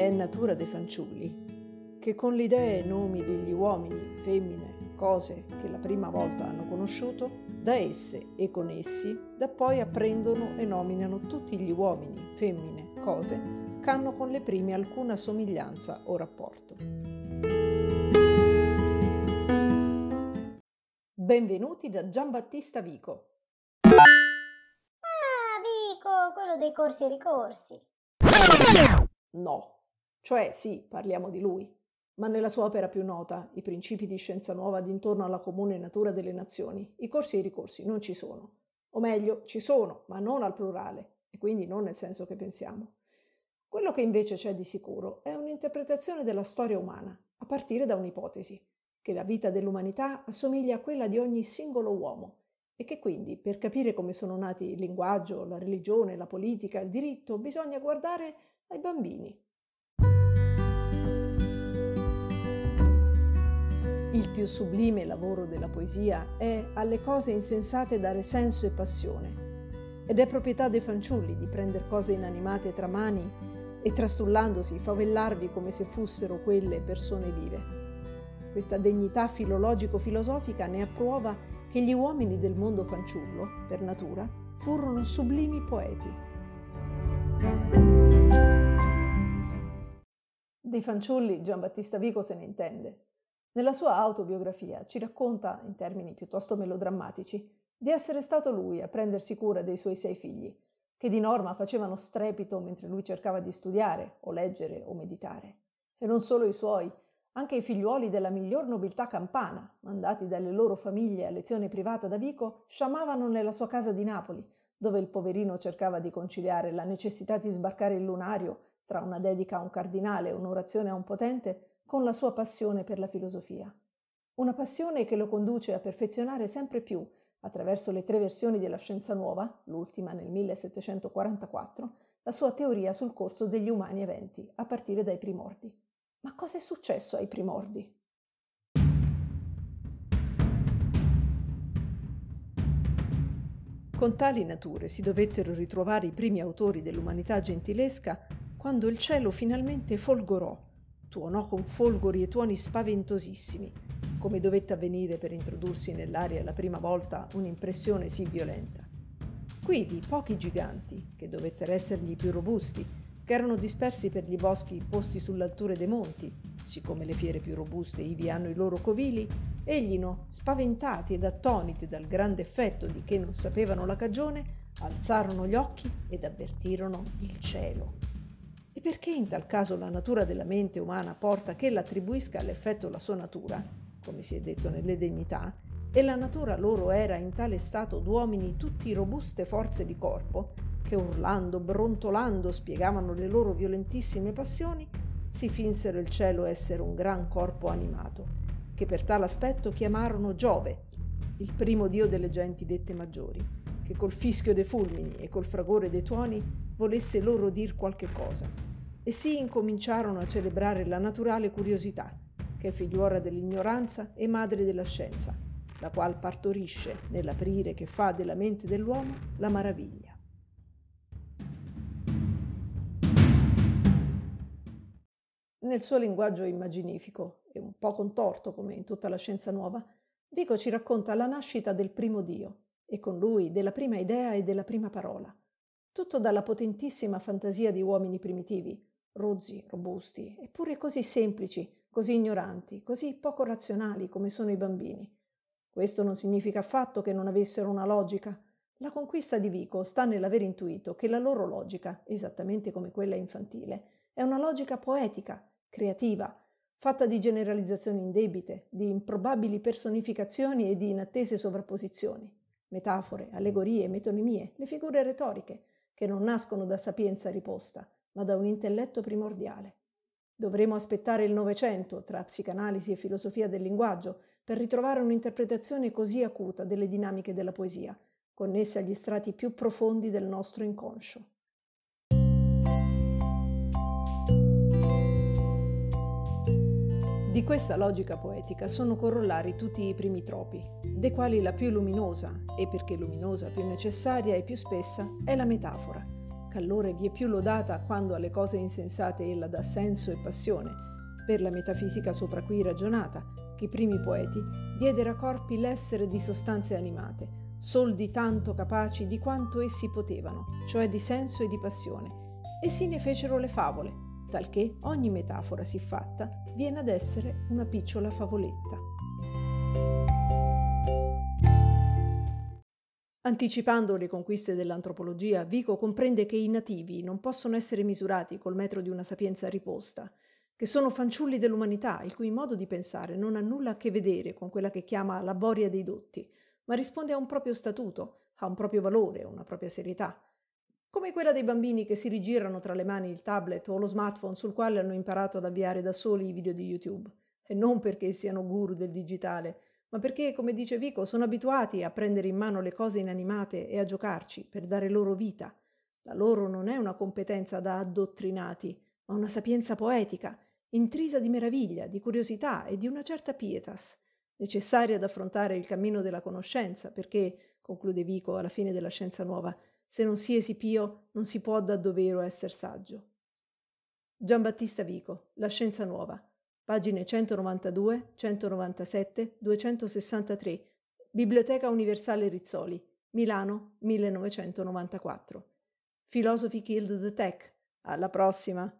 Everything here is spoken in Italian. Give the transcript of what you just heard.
È natura dei fanciulli che con le idee e nomi degli uomini, femmine, cose che la prima volta hanno conosciuto, da esse e con essi, da poi apprendono e nominano tutti gli uomini, femmine, cose che hanno con le prime alcuna somiglianza o rapporto. Benvenuti da Giambattista Vico. Ah, Vico, quello dei corsi e ricorsi. No, cioè sì, parliamo di lui, ma nella sua opera più nota, I principi di scienza nuova d'intorno alla comune natura delle nazioni, i corsi e i ricorsi non ci sono. O meglio, ci sono, ma non al plurale, e quindi non nel senso che pensiamo. Quello che invece c'è di sicuro è un'interpretazione della storia umana, a partire da un'ipotesi, che la vita dell'umanità assomiglia a quella di ogni singolo uomo e che quindi per capire come sono nati il linguaggio, la religione, la politica, il diritto, bisogna guardare ai bambini. Il più sublime lavoro della poesia è alle cose insensate dare senso e passione. Ed è proprietà dei fanciulli di prendere cose inanimate tra mani e trastullandosi favellarvi come se fossero quelle persone vive. Questa degnità filologico-filosofica ne appruova che gli uomini del mondo fanciullo, per natura, furono sublimi poeti. Dei fanciulli Giambattista Vico se ne intende. Nella sua autobiografia ci racconta, in termini piuttosto melodrammatici, di essere stato lui a prendersi cura dei suoi sei figli, che di norma facevano strepito mentre lui cercava di studiare o leggere o meditare. E non solo i suoi, anche i figliuoli della miglior nobiltà campana, mandati dalle loro famiglie a lezione privata da Vico, sciamavano nella sua casa di Napoli, dove il poverino cercava di conciliare la necessità di sbarcare il lunario tra una dedica a un cardinale e un'orazione a un potente con la sua passione per la filosofia. Una passione che lo conduce a perfezionare sempre più, attraverso le tre versioni della scienza nuova, l'ultima nel 1744, la sua teoria sul corso degli umani eventi, a partire dai primordi. Ma cosa è successo ai primordi? Con tali nature si dovettero ritrovare i primi autori dell'umanità gentilesca quando il cielo finalmente folgorò, tuonò con folgori e tuoni spaventosissimi, come dovette avvenire per introdursi nell'aria la prima volta un'impressione sì violenta. Quivi pochi giganti, che dovettero essergli più robusti, che erano dispersi per gli boschi posti sull'alture dei monti, siccome le fiere più robuste ivi hanno i loro covili, eglino, spaventati ed attoniti dal grande effetto di che non sapevano la cagione, alzarono gli occhi ed avvertirono il cielo. E perché in tal caso la natura della mente umana porta che l'attribuisca all'effetto la sua natura, come si è detto nelle degnità, e la natura loro era in tale stato d'uomini tutti robuste forze di corpo, che urlando, brontolando spiegavano le loro violentissime passioni, si finsero il cielo essere un gran corpo animato, che per tal aspetto chiamarono Giove, il primo dio delle genti dette maggiori, che col fischio dei fulmini e col fragore dei tuoni volesse loro dir qualche cosa. E sì incominciarono a celebrare la naturale curiosità, che è figliuora dell'ignoranza e madre della scienza, la qual partorisce, nell'aprire che fa della mente dell'uomo, la maraviglia. Nel suo linguaggio immaginifico e un po' contorto come in tutta la scienza nuova, Vico ci racconta la nascita del primo Dio e con lui della prima idea e della prima parola. Tutto dalla potentissima fantasia di uomini primitivi, rozzi, robusti, eppure così semplici, così ignoranti, così poco razionali come sono i bambini. Questo non significa affatto che non avessero una logica. La conquista di Vico sta nell'aver intuito che la loro logica, esattamente come quella infantile, è una logica poetica, creativa, fatta di generalizzazioni indebite, di improbabili personificazioni e di inattese sovrapposizioni, metafore, allegorie, metonimie, le figure retoriche, che non nascono da sapienza riposta, ma da un intelletto primordiale. Dovremo aspettare il Novecento, tra psicanalisi e filosofia del linguaggio, per ritrovare un'interpretazione così acuta delle dinamiche della poesia, connesse agli strati più profondi del nostro inconscio. Di questa logica poetica sono corollari tutti i primi tropi, dei quali la più luminosa, e perché luminosa più necessaria e più spessa, è la metafora, ch'allora è vie più lodata quando alle cose insensate ella dà senso e passione, per la metafisica sopra cui ragionata, che i primi poeti diedero a corpi l'essere di sostanze animate, soldi tanto capaci di quanto essi potevano, cioè di senso e di passione, e si ne fecero le favole, talché ogni metafora siffatta viene ad essere una picciola favoletta. Anticipando le conquiste dell'antropologia, Vico comprende che i nativi non possono essere misurati col metro di una sapienza riposta, che sono fanciulli dell'umanità, il cui modo di pensare non ha nulla a che vedere con quella che chiama la boria dei dotti, ma risponde a un proprio statuto, a un proprio valore, a una propria serietà. Come quella dei bambini che si rigirano tra le mani il tablet o lo smartphone sul quale hanno imparato ad avviare da soli i video di YouTube, e non perché siano guru del digitale, ma perché, come dice Vico, sono abituati a prendere in mano le cose inanimate e a giocarci per dare loro vita. La loro non è una competenza da addottrinati, ma una sapienza poetica, intrisa di meraviglia, di curiosità e di una certa pietas, necessaria ad affrontare il cammino della conoscenza, perché, conclude Vico alla fine della scienza nuova, se non si pio non si può da dovero essere saggio. Giambattista Vico, La scienza nuova, pagine 192, 197, 263, Biblioteca Universale Rizzoli, Milano 1994. Philosophy Killed the Tech. Alla prossima!